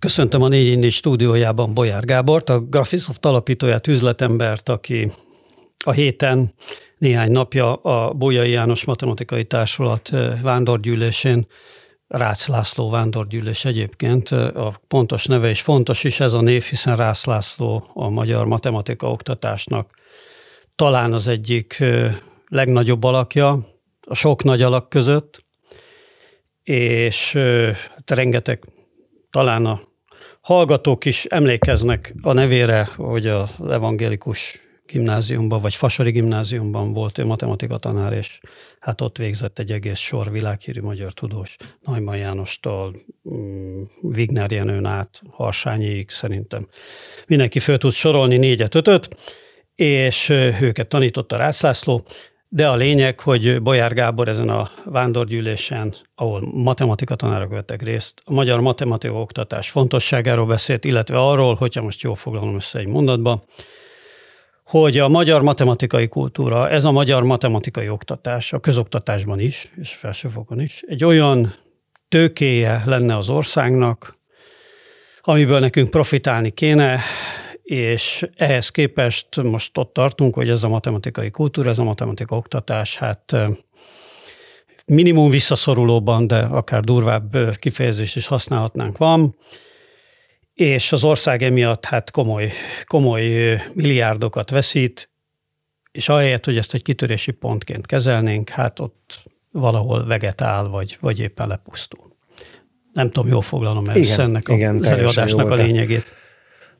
Köszöntöm a 4 stúdiójában Bolyár Gábort, a Graphisoft alapítóját, üzletembert, aki a héten néhány napja a Bolyai János Matematikai Társulat vándorgyűlésén Rácz László vándorgyűlés egyébként, a pontos neve is fontos is ez a név, hiszen Rácz László a magyar matematika oktatásnak talán az egyik legnagyobb alakja, a sok nagy alak között, és hát rengeteg, talán a hallgatók is emlékeznek a nevére, hogy az evangélikus gimnáziumban, vagy Fasari gimnáziumban volt ő matematika tanár, és hát ott végzett egy egész sor világhírű magyar tudós, Najman Jánostól, mm, Wigner Jenőn át, Harsányiig szerintem. Mindenki föl tud sorolni négyet, ötöt, és őket tanította Rász László, de a lényeg, hogy Bolyár Gábor ezen a vándorgyűlésen, ahol matematika tanárok vettek részt, a magyar matematika oktatás fontosságáról beszélt, illetve arról, hogyha most jól foglalom össze egy mondatba, hogy a magyar matematikai kultúra, ez a magyar matematikai oktatás, a közoktatásban is, és felsőfokon is, egy olyan tőkéje lenne az országnak, amiből nekünk profitálni kéne, és ehhez képest most ott tartunk, hogy ez a matematikai kultúra, ez a matematika oktatás, hát minimum visszaszorulóban, de akár durvább kifejezést is használhatnánk van, és az ország emiatt hát komoly, komoly milliárdokat veszít, és ahelyett, hogy ezt egy kitörési pontként kezelnénk, hát ott valahol vegetál, vagy, vagy éppen lepusztul. Nem tudom, jól foglalom el igen, ennek a, igen, az előadásnak a lényegét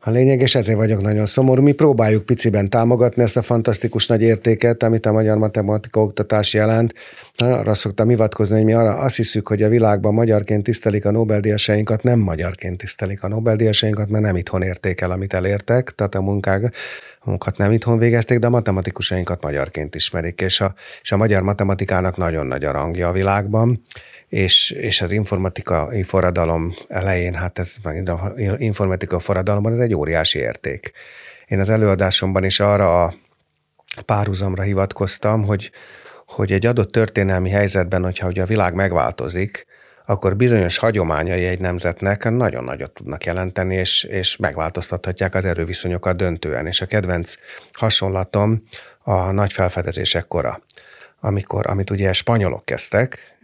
a lényeg, és ezért vagyok nagyon szomorú. Mi próbáljuk piciben támogatni ezt a fantasztikus nagy értéket, amit a magyar matematika oktatás jelent. Arra szoktam hivatkozni, hogy mi arra azt hiszük, hogy a világban magyarként tisztelik a Nobel-díjasainkat, nem magyarként tisztelik a Nobel-díjasainkat, mert nem itthon érték el, amit elértek, tehát a munkák, munkat nem itthon végezték, de a matematikusainkat magyarként ismerik, és a, és a magyar matematikának nagyon nagy a rangja a világban és, és az informatikai forradalom elején, hát ez az informatika forradalomban ez egy óriási érték. Én az előadásomban is arra a párhuzamra hivatkoztam, hogy, hogy egy adott történelmi helyzetben, hogyha ugye a világ megváltozik, akkor bizonyos hagyományai egy nemzetnek nagyon nagyot tudnak jelenteni, és, és megváltoztathatják az erőviszonyokat döntően. És a kedvenc hasonlatom a nagy felfedezések kora amikor, amit ugye spanyolok kezdtek,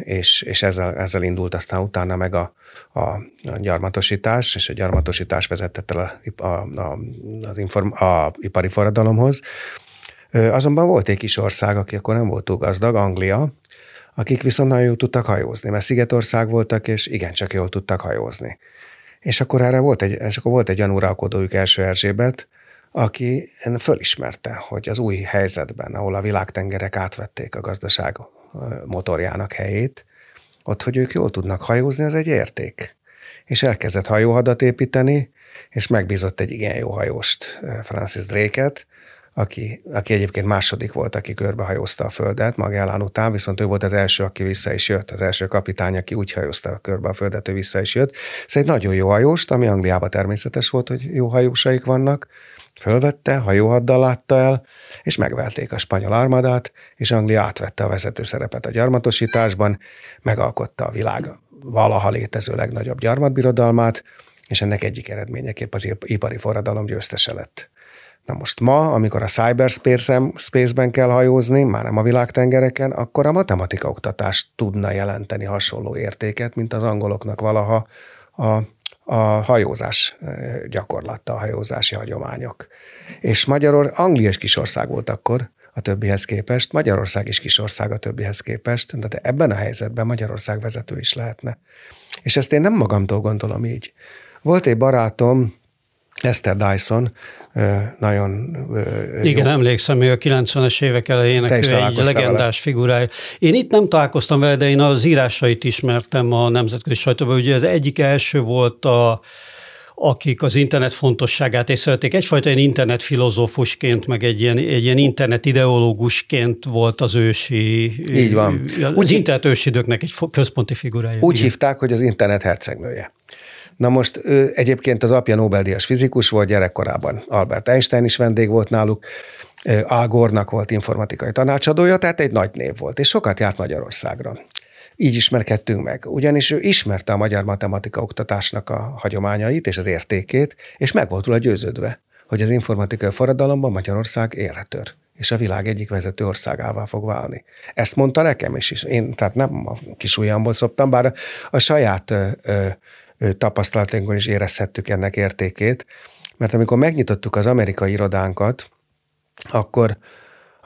és, és ezzel, ezzel indult aztán utána meg a, a, a gyarmatosítás, és a gyarmatosítás vezetett el a, a, a, az inform, a ipari forradalomhoz. Azonban volt egy kis ország, aki akkor nem volt túl gazdag, Anglia, akik viszont nagyon jól tudtak hajózni, mert szigetország voltak, és igencsak jól tudtak hajózni. És akkor erre volt egy, és akkor volt egy olyan uralkodójuk első Erzsébet, aki fölismerte, hogy az új helyzetben, ahol a világtengerek átvették a gazdaság motorjának helyét, ott, hogy ők jól tudnak hajózni, az egy érték. És elkezdett hajóhadat építeni, és megbízott egy igen jó hajóst, Francis Drake-et, aki, aki egyébként második volt, aki körbehajózta a földet Magellán után, viszont ő volt az első, aki vissza is jött, az első kapitány, aki úgy hajózta körbe a földet, ő vissza is jött. Ez egy nagyon jó hajóst, ami Angliában természetes volt, hogy jó hajósaik vannak, Fölvette, hajóhaddal látta el, és megverték a spanyol armadát, és Anglia átvette a vezető szerepet a gyarmatosításban, megalkotta a világ valaha létező legnagyobb gyarmatbirodalmát, és ennek egyik eredményeképp az ipari forradalom győztese lett. Na most ma, amikor a cyberspace-ben kell hajózni, már nem a világtengereken, akkor a matematika oktatás tudna jelenteni hasonló értéket, mint az angoloknak valaha a a hajózás gyakorlata, a hajózási hagyományok. És Magyarország, Anglia is kisország volt akkor a többihez képest, Magyarország is kisország a többihez képest, de ebben a helyzetben Magyarország vezető is lehetne. És ezt én nem magamtól gondolom így. Volt egy barátom, Esther Dyson, nagyon Igen, jó. emlékszem, hogy a 90-es évek elejének egy legendás vele. figurája. Én itt nem találkoztam vele, de én az írásait ismertem a nemzetközi sajtóban. Ugye az egyik első volt a akik az internet fontosságát észrevették. Egyfajta ilyen internet filozófusként, meg egy ilyen, egy ilyen internet ideológusként volt az ősi... Így van. Az úgy, internet ősidőknek egy központi figurája. Úgy igen. hívták, hogy az internet hercegnője. Na most ő egyébként az apja Nobel-díjas fizikus volt, gyerekkorában Albert Einstein is vendég volt náluk, Ágornak volt informatikai tanácsadója, tehát egy nagy név volt, és sokat járt Magyarországra. így ismerkedtünk meg. Ugyanis ő ismerte a magyar matematika oktatásnak a hagyományait és az értékét, és meg volt róla győződve, hogy az informatikai forradalomban Magyarország érre tör és a világ egyik vezető országává fog válni. Ezt mondta nekem is, is. Én tehát nem a kis ujjamból szoptam, bár a, a saját ö, ö, tapasztalatunkon is érezhettük ennek értékét, mert amikor megnyitottuk az amerikai irodánkat, akkor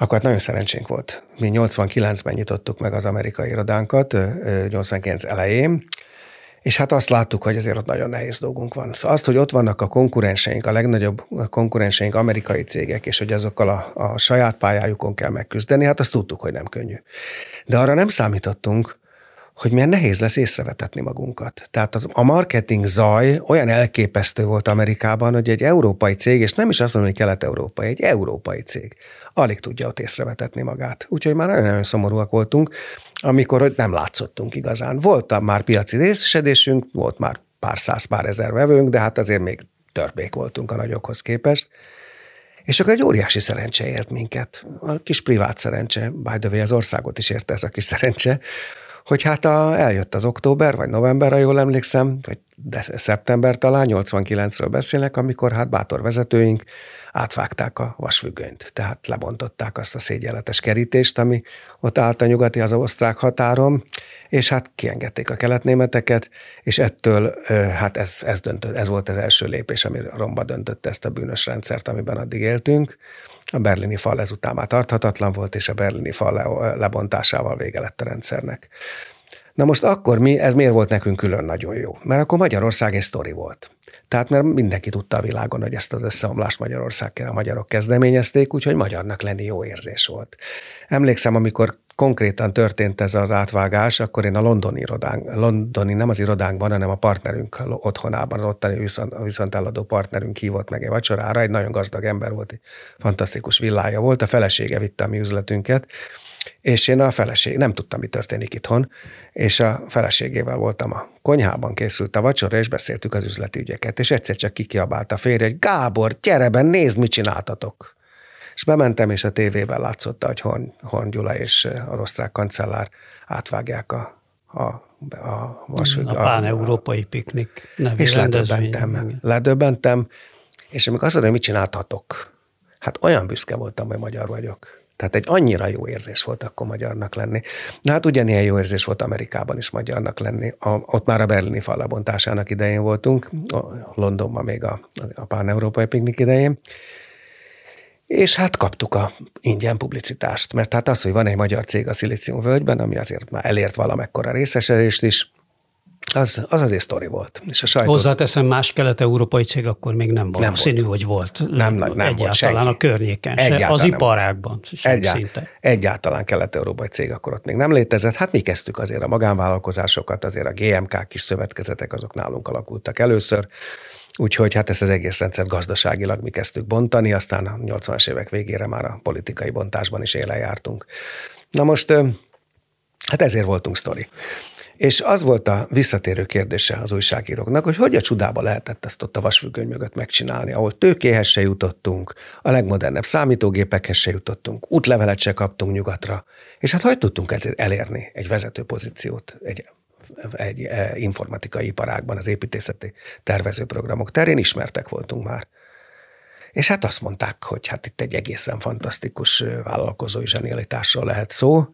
akkor hát nagyon szerencsénk volt. Mi 89-ben nyitottuk meg az amerikai irodánkat, 89 elején, és hát azt láttuk, hogy azért ott nagyon nehéz dolgunk van. Szóval azt, hogy ott vannak a konkurenseink, a legnagyobb konkurenseink amerikai cégek, és hogy azokkal a, a saját pályájukon kell megküzdeni, hát azt tudtuk, hogy nem könnyű. De arra nem számítottunk, hogy milyen nehéz lesz észrevetetni magunkat. Tehát az, a marketing zaj olyan elképesztő volt Amerikában, hogy egy európai cég, és nem is azt mondom, hogy kelet-európai, egy európai cég, alig tudja ott észrevetetni magát. Úgyhogy már nagyon-nagyon szomorúak voltunk, amikor hogy nem látszottunk igazán. Volt már piaci részesedésünk, volt már pár száz, pár ezer vevőnk, de hát azért még törpék voltunk a nagyokhoz képest. És akkor egy óriási szerencse ért minket. A kis privát szerencse, by the way, az országot is érte ez a kis szerencse, hogy hát a, eljött az október, vagy november, ha jól emlékszem, vagy de szeptember talán, 89-ről beszélek, amikor hát bátor vezetőink átvágták a vasfüggönyt, tehát lebontották azt a szégyenletes kerítést, ami ott állt a nyugati, az osztrák határon, és hát kiengedték a keletnémeteket, és ettől hát ez, ez, döntött, ez volt az első lépés, ami romba döntötte ezt a bűnös rendszert, amiben addig éltünk. A berlini fal ezután már tarthatatlan volt, és a berlini fal le, lebontásával vége lett a rendszernek. Na most akkor mi, ez miért volt nekünk külön nagyon jó? Mert akkor Magyarország egy sztori volt. Tehát mert mindenki tudta a világon, hogy ezt az összeomlást Magyarország, a magyarok kezdeményezték, úgyhogy magyarnak lenni jó érzés volt. Emlékszem, amikor konkrétan történt ez az átvágás, akkor én a londoni irodánk, londoni nem az irodánkban, hanem a partnerünk otthonában, az ottani viszont, viszontelladó partnerünk hívott meg egy vacsorára, egy nagyon gazdag ember volt, egy fantasztikus villája volt, a felesége vitte a mi üzletünket, és én a feleség, nem tudtam, mi történik itthon, és a feleségével voltam a konyhában, készült a vacsora, és beszéltük az üzleti ügyeket, és egyszer csak kikiabált a férje, hogy Gábor, gyere be, nézd, mit csináltatok. És bementem, és a tévében látszott, hogy Horn, Horn Gyula és a osztrák kancellár átvágják a, a, a vasfügg. A pán-európai piknik nevű És ledöbbentem, ledöbbentem, és amikor azt mondom, hogy mit csináltatok, hát olyan büszke voltam, hogy magyar vagyok. Tehát egy annyira jó érzés volt akkor magyarnak lenni. Na hát ugyanilyen jó érzés volt Amerikában is magyarnak lenni. A, ott már a berlini fal lebontásának idején voltunk, a Londonban még a, a pán-európai piknik idején, és hát kaptuk a ingyen publicitást, mert hát az, hogy van egy magyar cég a völgyben, ami azért már elért valamekkora részesedést is, az, az azért sztori volt. És a sajtó... Hozzáteszem, más kelet-európai cég akkor még nem valószínű, nem volt. hogy volt. Nem, nem, nem egyáltalán volt a környéken, egyáltalán az iparágban. Egyáltalán, szinte. egyáltalán kelet-európai cég akkor ott még nem létezett. Hát mi kezdtük azért a magánvállalkozásokat, azért a GMK kis szövetkezetek azok nálunk alakultak először. Úgyhogy hát ezt az egész rendszert gazdaságilag mi kezdtük bontani, aztán a 80-as évek végére már a politikai bontásban is élen jártunk. Na most, hát ezért voltunk sztori. És az volt a visszatérő kérdése az újságíróknak, hogy hogy a csudába lehetett ezt ott a vasfüggöny mögött megcsinálni, ahol tőkéhez se jutottunk, a legmodernebb számítógépekhez se jutottunk, útlevelet se kaptunk nyugatra, és hát hogy tudtunk elérni egy vezető pozíciót egy egy e, informatikai iparágban, az építészeti tervezőprogramok terén ismertek voltunk már. És hát azt mondták, hogy hát itt egy egészen fantasztikus vállalkozói zsenialitásról lehet szó,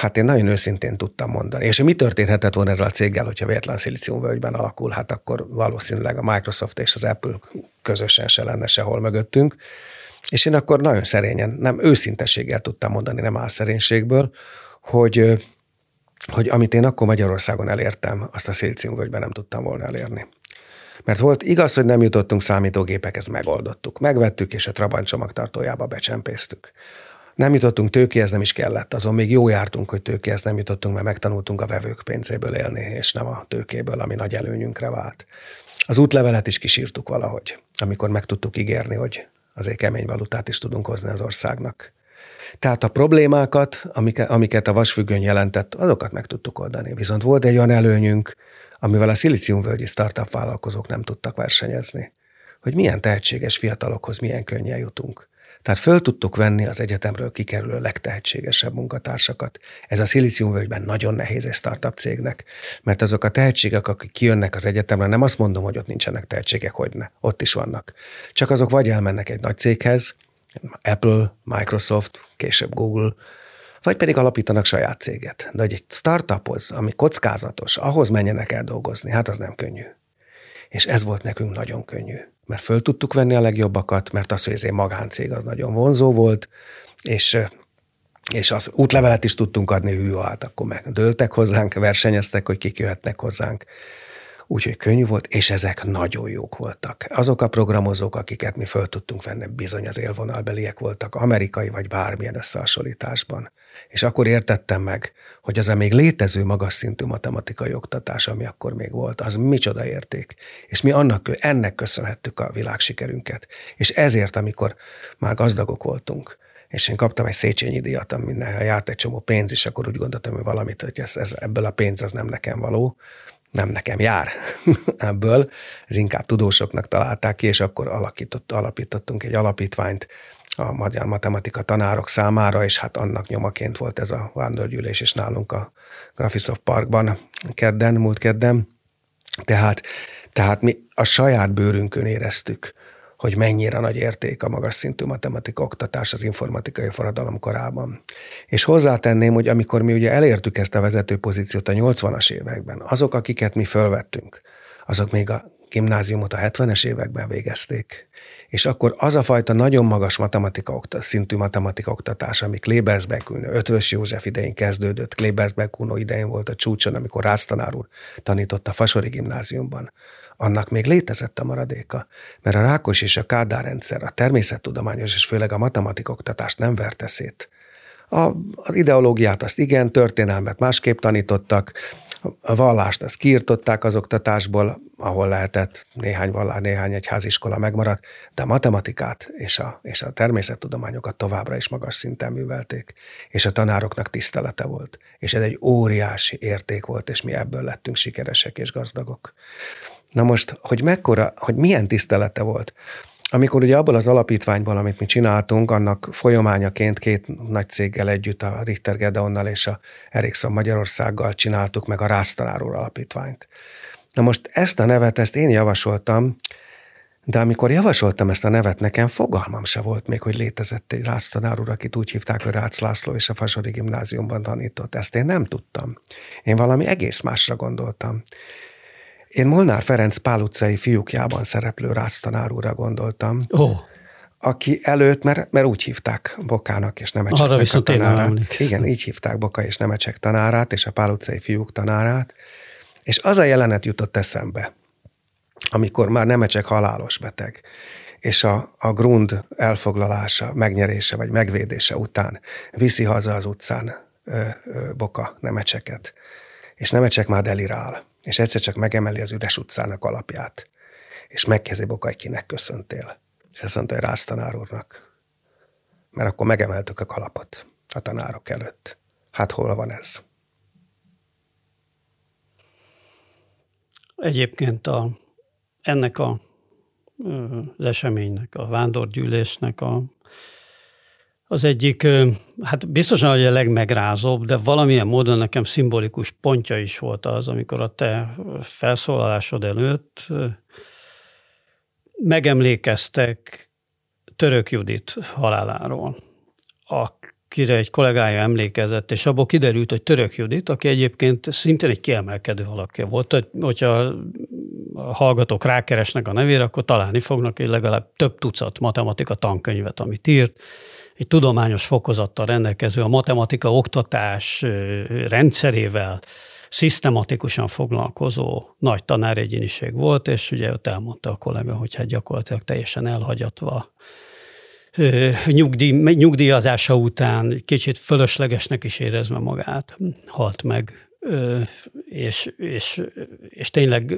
Hát én nagyon őszintén tudtam mondani. És mi történhetett volna ezzel a céggel, hogyha véletlen szilíciumvölgyben alakul, hát akkor valószínűleg a Microsoft és az Apple közösen se lenne sehol mögöttünk. És én akkor nagyon szerényen, nem őszintességgel tudtam mondani, nem álszerénységből, hogy, hogy amit én akkor Magyarországon elértem, azt a szilíciumvölgyben nem tudtam volna elérni. Mert volt igaz, hogy nem jutottunk számítógépekhez, megoldottuk. Megvettük, és a Trabant csomagtartójába becsempésztük. Nem jutottunk tőkéhez, nem is kellett. Azon még jó jártunk, hogy tőkéhez nem jutottunk, mert megtanultunk a vevők pénzéből élni, és nem a tőkéből, ami nagy előnyünkre vált. Az útlevelet is kisírtuk valahogy, amikor meg tudtuk ígérni, hogy azért kemény valutát is tudunk hozni az országnak. Tehát a problémákat, amiket a vasfüggöny jelentett, azokat meg tudtuk oldani. Viszont volt egy olyan előnyünk, amivel a szilíciumvölgyi startup vállalkozók nem tudtak versenyezni. Hogy milyen tehetséges fiatalokhoz milyen könnyen jutunk. Tehát föl tudtuk venni az egyetemről kikerülő legtehetségesebb munkatársakat. Ez a szilíciumvölgyben nagyon nehéz egy startup cégnek, mert azok a tehetségek, akik kijönnek az egyetemre, nem azt mondom, hogy ott nincsenek tehetségek, hogy ne, ott is vannak. Csak azok vagy elmennek egy nagy céghez, Apple, Microsoft, később Google, vagy pedig alapítanak saját céget. De hogy egy startuphoz, ami kockázatos, ahhoz menjenek el dolgozni, hát az nem könnyű. És ez volt nekünk nagyon könnyű, mert föl tudtuk venni a legjobbakat, mert az, hogy ez egy magáncég, az nagyon vonzó volt, és és az útlevelet is tudtunk adni, hű, hát akkor meg hozzánk, versenyeztek, hogy kik jöhetnek hozzánk. Úgyhogy könnyű volt, és ezek nagyon jók voltak. Azok a programozók, akiket mi föl tudtunk venni, bizony az élvonalbeliek voltak, amerikai vagy bármilyen összehasonlításban. És akkor értettem meg, hogy az a még létező magas szintű matematikai oktatás, ami akkor még volt, az micsoda érték. És mi annak, ennek köszönhettük a világsikerünket. És ezért, amikor már gazdagok voltunk, és én kaptam egy Széchenyi díjat, aminek járt egy csomó pénz, és akkor úgy gondoltam, hogy valamit, hogy ez, ez, ebből a pénz az nem nekem való, nem nekem jár ebből, ez inkább tudósoknak találták ki, és akkor alakított, alapítottunk egy alapítványt a magyar matematika tanárok számára, és hát annak nyomaként volt ez a vándorgyűlés is nálunk a Graphisoft Parkban kedden, múlt kedden. Tehát, tehát mi a saját bőrünkön éreztük, hogy mennyire nagy érték a magas szintű matematika oktatás az informatikai forradalom korában. És hozzátenném, hogy amikor mi ugye elértük ezt a vezető pozíciót a 80-as években, azok, akiket mi fölvettünk, azok még a gimnáziumot a 70-es években végezték. És akkor az a fajta nagyon magas matematika szintű matematika oktatás, ami Klebersbeck, Ötvös József idején kezdődött, Klebersbeck Kuno idején volt a csúcson, amikor Rásztanár úr tanított a Fasori gimnáziumban, annak még létezett a maradéka, mert a Rákos és a Kádár rendszer, a természettudományos és főleg a matematika oktatást nem verte szét. A, az ideológiát azt igen, történelmet másképp tanítottak, a vallást azt kiirtották az oktatásból, ahol lehetett, néhány vallás, néhány egyháziskola megmaradt, de a matematikát és a, és a természettudományokat továbbra is magas szinten művelték, és a tanároknak tisztelete volt. És ez egy óriási érték volt, és mi ebből lettünk sikeresek és gazdagok. Na most, hogy mekkora, hogy milyen tisztelete volt, amikor ugye abból az alapítványból, amit mi csináltunk, annak folyamányaként két nagy céggel együtt, a Richter Gedeonnal és a Ericsson Magyarországgal csináltuk meg a Rásztanáró alapítványt. Na most ezt a nevet, ezt én javasoltam, de amikor javasoltam ezt a nevet, nekem fogalmam se volt még, hogy létezett egy Rácz tanár úr, akit úgy hívták, hogy Rácz László, és a Fasori gimnáziumban tanított. Ezt én nem tudtam. Én valami egész másra gondoltam. Én Molnár Ferenc Pál utcai fiúkjában szereplő Rácz tanár úrra gondoltam. Oh aki előtt, mert, mert úgy hívták Bokának és Nemecseknek Arra viszont a tanárát. Igen, így hívták Boka és Nemecsek tanárát, és a Pál utcai fiúk tanárát. És az a jelenet jutott eszembe, amikor már Nemecsek halálos beteg, és a, a grund elfoglalása, megnyerése vagy megvédése után viszi haza az utcán ö, ö, Boka Nemecseket, és Nemecsek már delirál, és egyszer csak megemeli az üres utcának alapját, és megkezdi Boka, hogy kinek köszöntél. És azt mondta, hogy Rász tanár úrnak. Mert akkor megemeltük a kalapot a tanárok előtt. Hát hol van ez? Egyébként a, ennek a, az eseménynek, a vándorgyűlésnek a, az egyik, hát biztosan, hogy a legmegrázóbb, de valamilyen módon nekem szimbolikus pontja is volt az, amikor a te felszólalásod előtt megemlékeztek Török Judit haláláról, akire egy kollégája emlékezett, és abból kiderült, hogy Török Judit, aki egyébként szintén egy kiemelkedő alakja volt, hogyha a hallgatók rákeresnek a nevére, akkor találni fognak egy legalább több tucat matematika tankönyvet, amit írt, egy tudományos fokozattal rendelkező a matematika oktatás rendszerével, szisztematikusan foglalkozó nagy tanáregyéniség volt, és ugye ott elmondta a kollega, hogy hát gyakorlatilag teljesen elhagyatva nyugdíj, nyugdíjazása után kicsit fölöslegesnek is érezve magát, halt meg és, és, és tényleg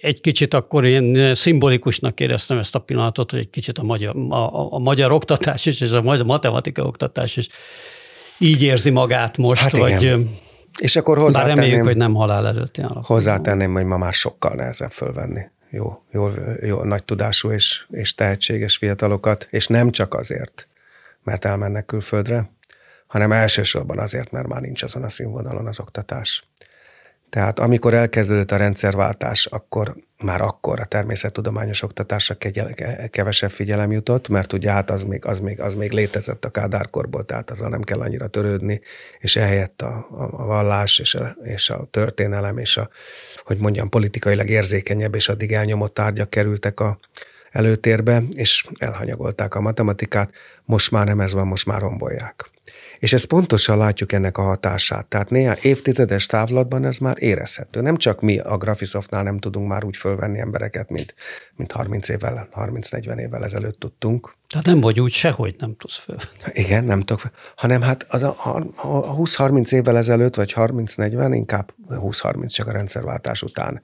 egy kicsit akkor én szimbolikusnak éreztem ezt a pillanatot, hogy egy kicsit a magyar, a, a magyar oktatás is, és a magyar matematika oktatás is így érzi magát most, hát vagy igen. És akkor hozzátenném, Bár reméljük, hogy nem halál előtti állapotban. Hozzátenném, hogy ma már sokkal nehezebb fölvenni jó, jó, jó nagy tudású és, és tehetséges fiatalokat, és nem csak azért, mert elmennek külföldre, hanem elsősorban azért, mert már nincs azon a színvonalon az oktatás. Tehát amikor elkezdődött a rendszerváltás, akkor már akkor a természettudományos oktatásra kevesebb figyelem jutott, mert ugye hát az még, az még, az még létezett a kádárkorból, tehát azzal nem kell annyira törődni, és ehelyett a, a, a vallás és a, és a történelem és a, hogy mondjam, politikailag érzékenyebb és addig elnyomott tárgyak kerültek a előtérbe, és elhanyagolták a matematikát. Most már nem ez van, most már rombolják. És ezt pontosan látjuk ennek a hatását. Tehát néha évtizedes távlatban ez már érezhető. Nem csak mi a Graphisoftnál nem tudunk már úgy fölvenni embereket, mint, mint 30 évvel, 30-40 évvel ezelőtt tudtunk. Tehát nem vagy úgy sehogy nem tudsz föl. Igen, nem tudok. Hanem hát az a, a 20-30 évvel ezelőtt, vagy 30-40, inkább 20-30 csak a rendszerváltás után.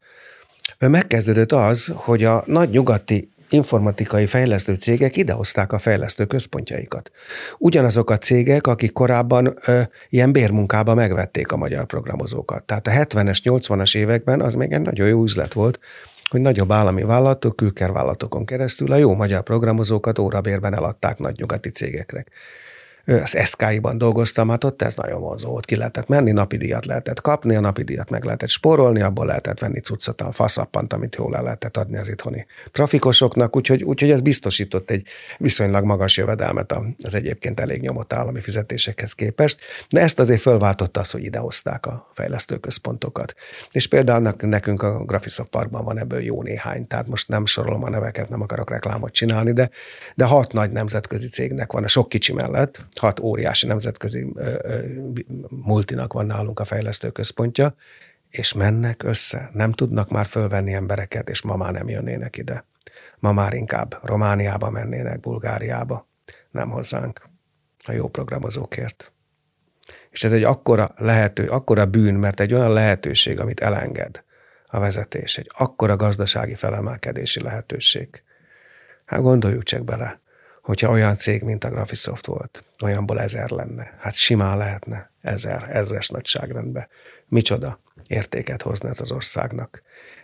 Megkezdődött az, hogy a nagy nyugati informatikai fejlesztő cégek idehozták a fejlesztő központjaikat. Ugyanazok a cégek, akik korábban ö, ilyen bérmunkába megvették a magyar programozókat. Tehát a 70-es, 80-as években az még egy nagyon jó üzlet volt, hogy nagyobb állami vállalatok, külkervállalatokon keresztül a jó magyar programozókat órabérben eladták nagy nyugati cégeknek az SK-ban dolgoztam, hát ott ez nagyon vonzó volt. Ki lehetett menni, napi díjat lehetett kapni, a napi díjat meg lehetett spórolni, abból lehetett venni cuccot, a faszappant, amit jól le lehetett adni az itthoni trafikosoknak, úgyhogy, úgyhogy ez biztosított egy viszonylag magas jövedelmet az egyébként elég nyomott állami fizetésekhez képest, de ezt azért fölváltotta az, hogy idehozták a fejlesztőközpontokat. És például nekünk a Graphisoft Parkban van ebből jó néhány, tehát most nem sorolom a neveket, nem akarok reklámot csinálni, de, de hat nagy nemzetközi cégnek van, a sok kicsi mellett, hat óriási nemzetközi multinak van nálunk a fejlesztő központja, és mennek össze. Nem tudnak már fölvenni embereket, és ma már nem jönnének ide. Ma már inkább Romániába mennének, Bulgáriába, nem hozzánk a jó programozókért. És ez egy akkora lehető, akkora bűn, mert egy olyan lehetőség, amit elenged a vezetés, egy akkora gazdasági felemelkedési lehetőség. Hát gondoljuk csak bele hogyha olyan cég, mint a Graphisoft volt, olyanból ezer lenne. Hát simán lehetne ezer, ezres nagyságrendbe. Micsoda értéket hozna ez az országnak.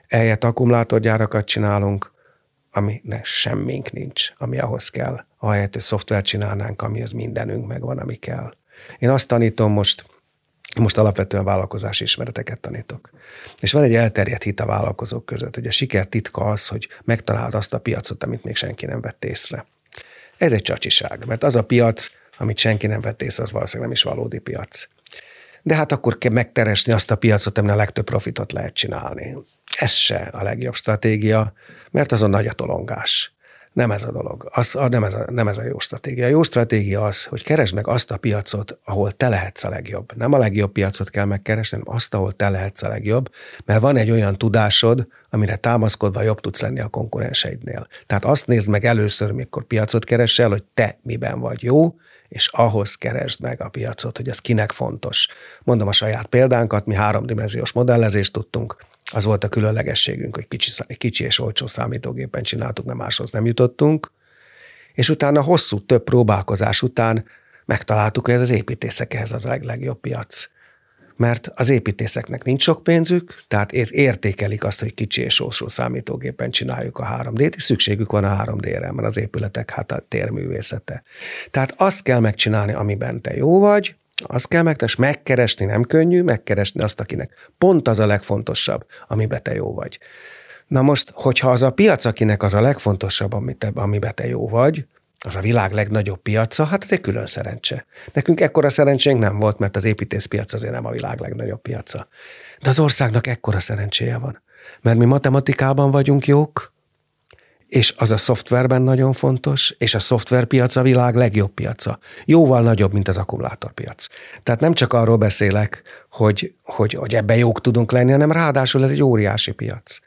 Eljött akkumulátorgyárakat csinálunk, ami ne semmink nincs, ami ahhoz kell. Ahelyett, hogy szoftvert csinálnánk, amihez mindenünk megvan, ami kell. Én azt tanítom most, most alapvetően vállalkozási ismereteket tanítok. És van egy elterjedt hit a vállalkozók között, hogy a siker titka az, hogy megtaláld azt a piacot, amit még senki nem vett észre. Ez egy csacsiság, mert az a piac, amit senki nem vett észre, az valószínűleg nem is valódi piac. De hát akkor kell megteresni azt a piacot, amin a legtöbb profitot lehet csinálni. Ez se a legjobb stratégia, mert azon nagy a tolongás. Nem ez a dolog, az, nem, ez a, nem ez a jó stratégia. A jó stratégia az, hogy keresd meg azt a piacot, ahol te lehetsz a legjobb. Nem a legjobb piacot kell megkeresni, hanem azt, ahol te lehetsz a legjobb, mert van egy olyan tudásod, amire támaszkodva jobb tudsz lenni a konkurenseidnél. Tehát azt nézd meg először, mikor piacot keresel, hogy te miben vagy jó, és ahhoz keresd meg a piacot, hogy ez kinek fontos. Mondom a saját példánkat, mi háromdimenziós modellezést tudtunk, az volt a különlegességünk, hogy kicsi, kicsi és olcsó számítógépen csináltuk, mert máshoz nem jutottunk. És utána hosszú, több próbálkozás után megtaláltuk, hogy ez az építészekhez az legjobb piac. Mert az építészeknek nincs sok pénzük, tehát értékelik azt, hogy kicsi és olcsó számítógépen csináljuk a 3D-t, és szükségük van a 3D-re, mert az épületek hát a térművészete. Tehát azt kell megcsinálni, amiben te jó vagy, azt kell megtesz, megkeresni nem könnyű, megkeresni azt, akinek pont az a legfontosabb, amiben te jó vagy. Na most, hogyha az a piac, akinek az a legfontosabb, amit, amiben te jó vagy, az a világ legnagyobb piaca, hát ez egy külön szerencse. Nekünk ekkora szerencsénk nem volt, mert az építészpiac azért nem a világ legnagyobb piaca. De az országnak ekkora szerencséje van. Mert mi matematikában vagyunk jók, és az a szoftverben nagyon fontos, és a szoftverpiac a világ legjobb piaca. Jóval nagyobb, mint az akkumulátorpiac. Tehát nem csak arról beszélek, hogy, hogy, hogy ebben jók tudunk lenni, hanem ráadásul ez egy óriási piac.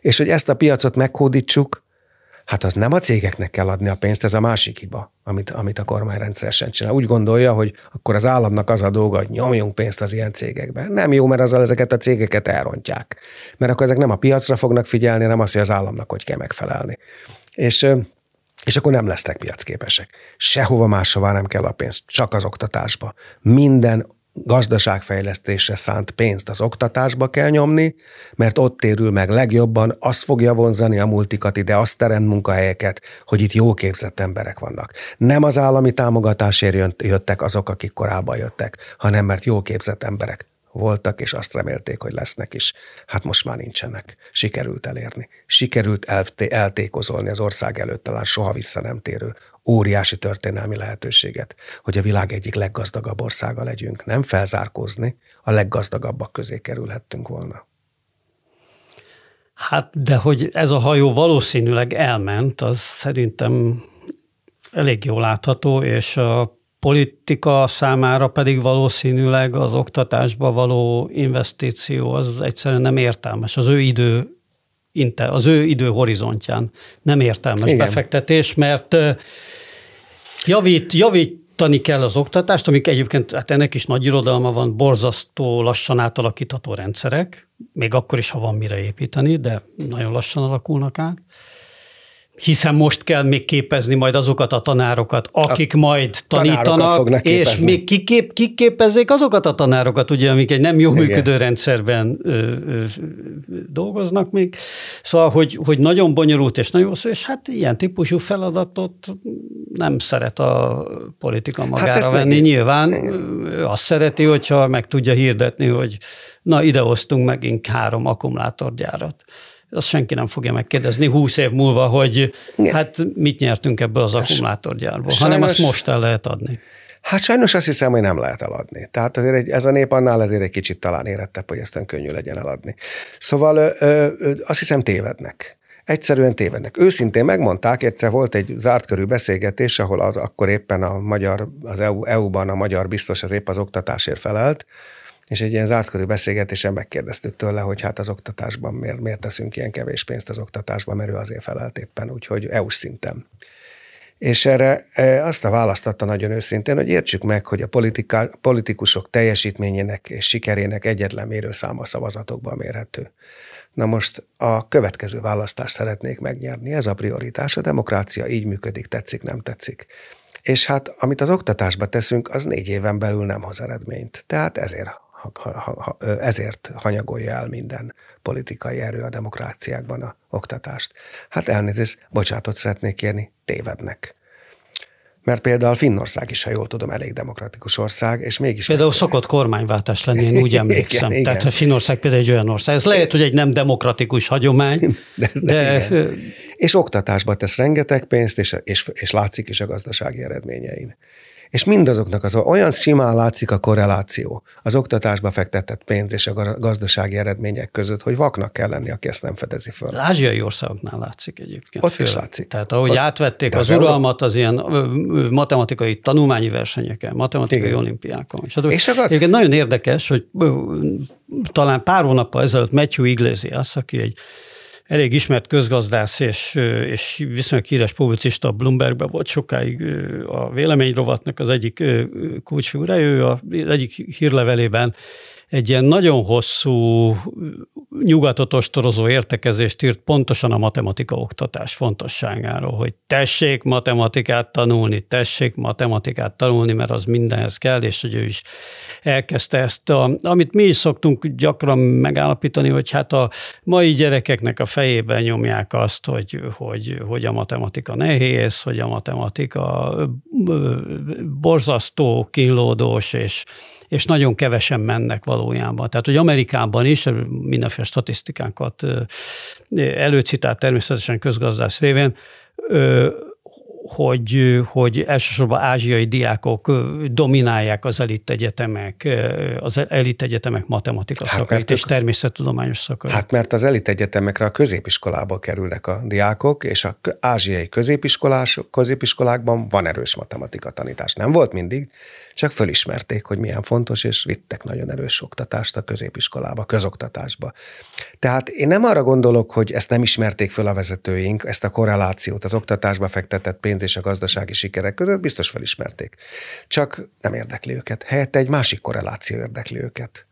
És hogy ezt a piacot meghódítsuk, hát az nem a cégeknek kell adni a pénzt, ez a másik hiba, amit, amit a kormány rendszeresen csinál. Úgy gondolja, hogy akkor az államnak az a dolga, hogy nyomjunk pénzt az ilyen cégekbe. Nem jó, mert azzal ezeket a cégeket elrontják. Mert akkor ezek nem a piacra fognak figyelni, nem az, hogy az államnak hogy kell megfelelni. És és akkor nem lesznek piacképesek. Sehova máshova nem kell a pénz, csak az oktatásba. Minden gazdaságfejlesztésre szánt pénzt az oktatásba kell nyomni, mert ott térül meg legjobban, az fogja vonzani a multikat ide, azt teremt munkahelyeket, hogy itt jó képzett emberek vannak. Nem az állami támogatásért jöttek azok, akik korábban jöttek, hanem mert jó képzett emberek voltak, és azt remélték, hogy lesznek is. Hát most már nincsenek. Sikerült elérni. Sikerült eltékozolni az ország előtt talán soha vissza nem térő óriási történelmi lehetőséget, hogy a világ egyik leggazdagabb országa legyünk. Nem felzárkózni, a leggazdagabbak közé kerülhettünk volna. Hát, de hogy ez a hajó valószínűleg elment, az szerintem elég jól látható, és a politika számára pedig valószínűleg az oktatásba való investíció az egyszerűen nem értelmes. Az ő idő az ő idő horizontján nem értelmes Igen. befektetés, mert javít, javítani kell az oktatást, amik egyébként, hát ennek is nagy irodalma van, borzasztó lassan átalakítható rendszerek, még akkor is, ha van mire építeni, de nagyon lassan alakulnak át hiszen most kell még képezni majd azokat a tanárokat, akik a majd tanítanak, és még kikép, kiképezzék azokat a tanárokat, ugye, amik egy nem jó működő rendszerben ö, ö, dolgoznak még. Szóval, hogy, hogy nagyon bonyolult és nagyon szó, és hát ilyen típusú feladatot nem szeret a politika hát magára hát venni. Meg... Nyilván ő azt szereti, hogyha meg tudja hirdetni, hogy na ide hoztunk megint három akkumulátorgyárat azt senki nem fogja megkérdezni húsz év múlva, hogy Igen. hát mit nyertünk ebből az akkumulátorgyárból, sajnos, hanem azt most el lehet adni. Hát sajnos azt hiszem, hogy nem lehet eladni. Tehát azért egy, ez a nép annál azért egy kicsit talán érettebb, hogy ezt könnyű legyen eladni. Szóval ö, ö, azt hiszem tévednek. Egyszerűen tévednek. Őszintén megmondták, egyszer volt egy zárt körű beszélgetés, ahol az akkor éppen a magyar, az EU, EU-ban a magyar biztos az épp az oktatásért felelt, és egy ilyen zártkörű beszélgetésen megkérdeztük tőle, hogy hát az oktatásban miért, miért teszünk ilyen kevés pénzt az oktatásban, mert ő azért felelt éppen, úgyhogy EU-s szinten. És erre e, azt a választatta nagyon őszintén, hogy értsük meg, hogy a politika, politikusok teljesítményének és sikerének egyetlen mérőszáma szavazatokban mérhető. Na most a következő választást szeretnék megnyerni. Ez a prioritás. A demokrácia így működik, tetszik, nem tetszik. És hát amit az oktatásba teszünk, az négy éven belül nem hoz eredményt. Tehát ezért ezért hanyagolja el minden politikai erő a demokráciákban a oktatást. Hát elnézést, bocsátot szeretnék kérni, tévednek. Mert például Finnország is, ha jól tudom, elég demokratikus ország, és mégis... Például meg... szokott kormányváltás lenni, én úgy emlékszem. igen, Tehát igen. Finnország például egy olyan ország. Ez lehet, hogy egy nem demokratikus hagyomány, de... de, de... És oktatásba tesz rengeteg pénzt, és, és, és látszik is a gazdasági eredményein. És mindazoknak az olyan simán látszik a korreláció az oktatásba fektetett pénz és a gazdasági eredmények között, hogy vaknak kell lenni, aki ezt nem fedezi föl. Az ázsiai országoknál látszik egyébként. Ott főleg. is látszik. Tehát ahogy Ott, átvették az uralmat az ilyen matematikai tanulmányi versenyeken, matematikai Igen. olimpiákon. És, és a... Egyébként nagyon érdekes, hogy talán pár hónappal ezelőtt Matthew Iglesias, aki egy elég ismert közgazdász és, és viszonylag híres publicista Bloombergben volt sokáig a véleményrovatnak az egyik kulcsfigura. Ő az egyik hírlevelében egy ilyen nagyon hosszú nyugatot ostorozó értekezést írt pontosan a matematika oktatás fontosságáról, hogy tessék matematikát tanulni, tessék matematikát tanulni, mert az mindenhez kell, és hogy ő is elkezdte ezt, a, amit mi is szoktunk gyakran megállapítani, hogy hát a mai gyerekeknek a fejében nyomják azt, hogy, hogy, hogy a matematika nehéz, hogy a matematika borzasztó, kínlódós, és és nagyon kevesen mennek valójában. Tehát, hogy Amerikában is mindenféle statisztikákat előcitált természetesen közgazdász révén, hogy, hogy elsősorban ázsiai diákok dominálják az elit egyetemek, az elit egyetemek matematika hát szakait és természettudományos szakait. Hát mert az elit egyetemekre a középiskolából kerülnek a diákok, és a ázsiai középiskolás, középiskolákban van erős matematika tanítás. Nem volt mindig, csak fölismerték, hogy milyen fontos, és vittek nagyon erős oktatást a középiskolába, közoktatásba. Tehát én nem arra gondolok, hogy ezt nem ismerték föl a vezetőink, ezt a korrelációt, az oktatásba fektetett pénz és a gazdasági sikerek között biztos felismerték. Csak nem érdekli őket. Helyette egy másik korreláció érdekli őket.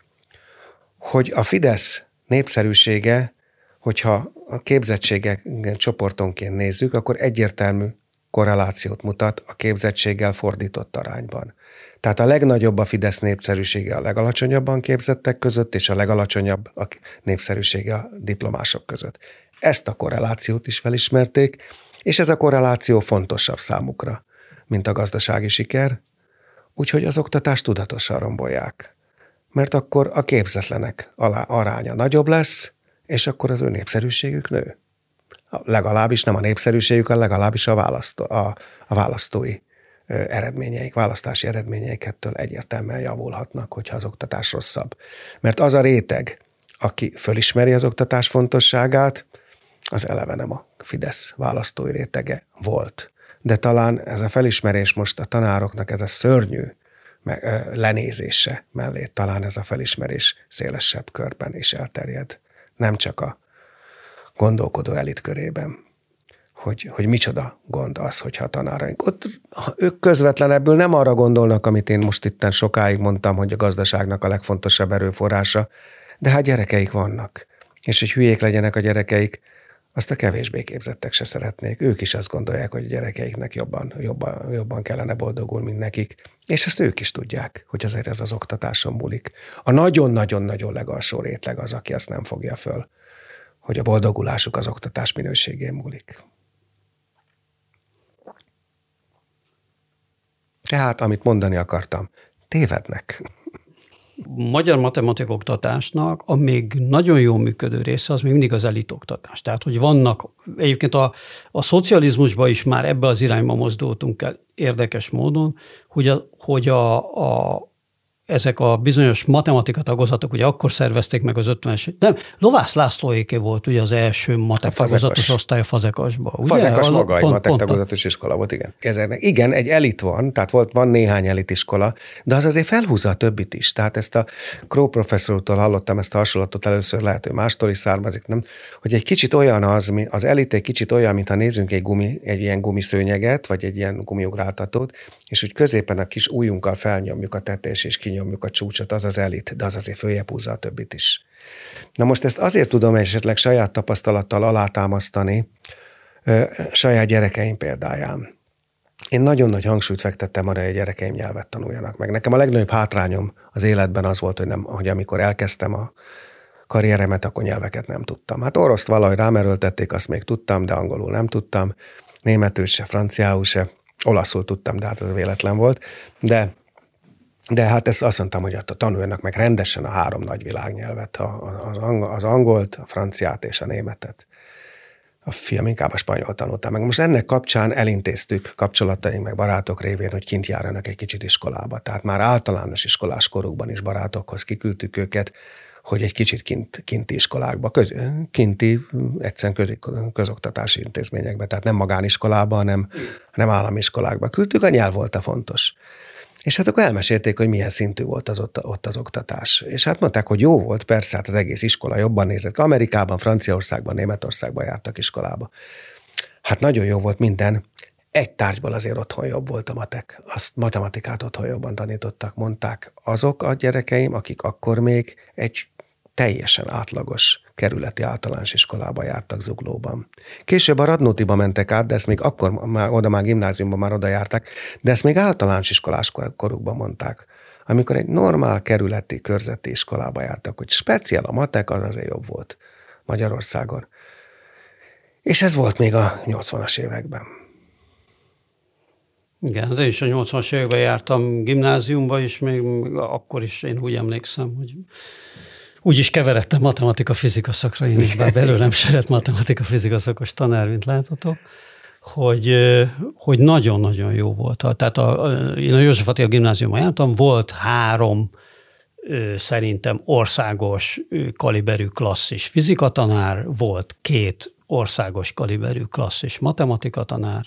Hogy a Fidesz népszerűsége, hogyha a képzettségek csoportonként nézzük, akkor egyértelmű korrelációt mutat a képzettséggel fordított arányban. Tehát a legnagyobb a Fidesz népszerűsége a legalacsonyabban képzettek között, és a legalacsonyabb a népszerűsége a diplomások között. Ezt a korrelációt is felismerték, és ez a korreláció fontosabb számukra, mint a gazdasági siker, úgyhogy az oktatást tudatosan rombolják. Mert akkor a képzetlenek aránya nagyobb lesz, és akkor az ő népszerűségük nő. Legalábbis nem a népszerűségük, a legalábbis a, választó, a, a választói eredményeik, választási eredményeik ettől egyértelműen javulhatnak, hogyha az oktatás rosszabb. Mert az a réteg, aki fölismeri az oktatás fontosságát, az eleve nem a Fidesz választói rétege volt. De talán ez a felismerés most a tanároknak ez a szörnyű lenézése mellé, talán ez a felismerés szélesebb körben is elterjed. Nem csak a gondolkodó elit körében hogy, hogy micsoda gond az, hogyha a tanáraink. Ott ők közvetlenebbül nem arra gondolnak, amit én most itten sokáig mondtam, hogy a gazdaságnak a legfontosabb erőforrása, de hát gyerekeik vannak. És hogy hülyék legyenek a gyerekeik, azt a kevésbé képzettek se szeretnék. Ők is azt gondolják, hogy a gyerekeiknek jobban, jobban, jobban kellene boldogulni, mint nekik. És ezt ők is tudják, hogy azért ez az oktatáson múlik. A nagyon-nagyon-nagyon legalsó rétleg az, aki ezt nem fogja föl, hogy a boldogulásuk az oktatás minőségén múlik. Tehát, amit mondani akartam, tévednek. Magyar matematik oktatásnak a még nagyon jó működő része az még mindig az elitoktatás. Tehát, hogy vannak, egyébként a, a szocializmusban is már ebbe az irányba mozdultunk el érdekes módon, hogy a, hogy a, a ezek a bizonyos matematika tagozatok, ugye akkor szervezték meg az 50-es, nem, Lovász Lászlóéké volt ugye az első matek tagozatos osztály a Fazekasban. Ugye? Fazekas a, maga egy pont, matek tagozatos iskola volt, igen. Ezernek. Igen, egy elit van, tehát volt, van néhány elitiskola, de az azért felhúzza a többit is. Tehát ezt a Kró professzortól hallottam ezt a hasonlatot először, lehet, hogy mástól is származik, nem? Hogy egy kicsit olyan az, az elit egy kicsit olyan, mintha nézünk egy, gumi, egy ilyen gumiszőnyeget, vagy egy ilyen gumiugráltatót, és úgy középen a kis ujjunkkal felnyomjuk a tetés, és kinyomjuk a csúcsot, az az elit, de az azért följebb húzza a többit is. Na most ezt azért tudom esetleg saját tapasztalattal alátámasztani, saját gyerekeim példáján. Én nagyon nagy hangsúlyt fektettem arra, hogy a gyerekeim nyelvet tanuljanak meg. Nekem a legnagyobb hátrányom az életben az volt, hogy, nem, hogy amikor elkezdtem a karrieremet, akkor nyelveket nem tudtam. Hát oroszt valahogy rámerőltették, azt még tudtam, de angolul nem tudtam, németül se, franciául se, olaszul tudtam, de hát ez véletlen volt. De de hát ezt azt mondtam, hogy attól tanuljanak meg rendesen a három nagy világnyelvet, az angolt, a franciát és a németet. A fiam inkább a spanyol tanulta meg. Most ennek kapcsán elintéztük kapcsolataink meg barátok révén, hogy kint járjanak egy kicsit iskolába. Tehát már általános iskolás korukban is barátokhoz kiküldtük őket, hogy egy kicsit kint, kinti iskolákba, köz, kinti, egyszerűen köz, közoktatási intézményekbe, tehát nem magániskolába, hanem, hanem állami iskolákba küldtük, a nyelv volt a fontos. És hát akkor elmesélték, hogy milyen szintű volt az ott, ott az oktatás. És hát mondták, hogy jó volt, persze, hát az egész iskola jobban nézett. Amerikában, Franciaországban, Németországban jártak iskolába. Hát nagyon jó volt minden. Egy tárgyból azért otthon jobb volt a matek. Azt matematikát otthon jobban tanítottak, mondták azok a gyerekeim, akik akkor még egy teljesen átlagos kerületi általános iskolába jártak Zuglóban. Később a Radnótiba mentek át, de ezt még akkor, már, oda már gimnáziumban már oda jártak, de ezt még általános iskolás korukban mondták. Amikor egy normál kerületi, körzeti iskolába jártak, hogy speciál a matek, az azért jobb volt Magyarországon. És ez volt még a 80-as években. Igen, de is a 80-as években jártam gimnáziumba, és még akkor is én úgy emlékszem, hogy úgy is keveredtem matematika-fizika szakra, én is, bár belőlem se lett matematika-fizika szakos tanár, mint látható, hogy, hogy nagyon-nagyon jó volt. Tehát a, én a József Attila gimnáziumban jártam, volt három szerintem országos kaliberű klasszis fizika tanár, volt két országos kaliberű klasszis matematika tanár.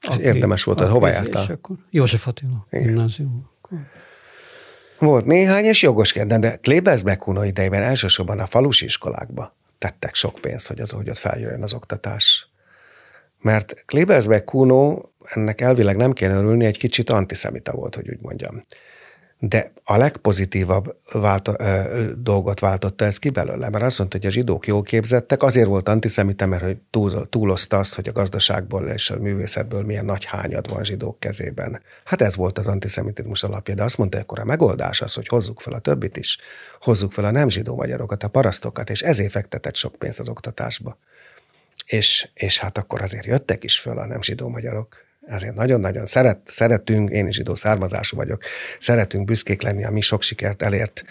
Aki, érdemes volt, hova jártál? József Attila gimnáziumban. Volt néhány, és jogoskedden, de Klebersbeck Kuno idejében elsősorban a falusi iskolákba tettek sok pénzt, hogy az, hogy ott feljöjjön az oktatás. Mert Klebersbeck Kuno, ennek elvileg nem kéne örülni, egy kicsit antiszemita volt, hogy úgy mondjam. De a legpozitívabb válto, ö, dolgot váltotta ez ki belőle, mert azt mondta, hogy a zsidók jól képzettek, azért volt antiszemita, mert hogy túl, túlozta azt, hogy a gazdaságból és a művészetből milyen nagy hányad van zsidók kezében. Hát ez volt az antiszemitizmus alapja, de azt mondta, hogy akkor a megoldás az, hogy hozzuk fel a többit is, hozzuk fel a nem zsidó magyarokat, a parasztokat, és ezért fektetett sok pénzt az oktatásba. És, és hát akkor azért jöttek is föl a nem zsidó magyarok, ezért nagyon-nagyon szeret, szeretünk, én is zsidó származású vagyok, szeretünk büszkék lenni a mi sok sikert elért,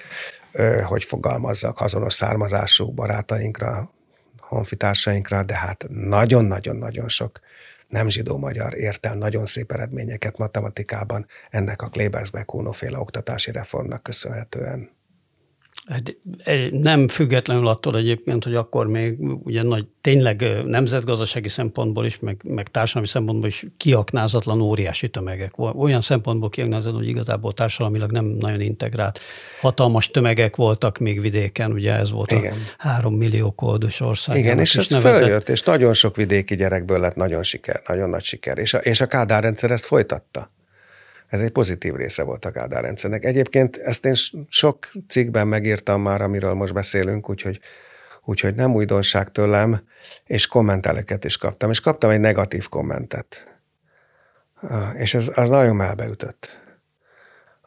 hogy fogalmazzak, azonos származású barátainkra, honfitársainkra, de hát nagyon-nagyon-nagyon sok nem zsidó magyar ért el nagyon szép eredményeket matematikában ennek a Klebersbeck féle oktatási reformnak köszönhetően. Hát, nem függetlenül attól egyébként, hogy akkor még ugye nagy, tényleg nemzetgazdasági szempontból is, meg, meg társadalmi szempontból is kiaknázatlan óriási tömegek. Olyan szempontból kiaknázatlan, hogy igazából társadalmilag nem nagyon integrált. Hatalmas tömegek voltak még vidéken, ugye ez volt Igen. a három millió kódos ország. Igen, és ez nevezett... följött, és nagyon sok vidéki gyerekből lett nagyon siker, nagyon nagy siker. És a, és a Kádár rendszer ezt folytatta. Ez egy pozitív része volt a Kádár rendszernek. Egyébként ezt én sok cikkben megírtam már, amiről most beszélünk, úgyhogy, úgyhogy nem újdonság tőlem, és kommenteleket is kaptam. És kaptam egy negatív kommentet. És ez az nagyon melbeütött.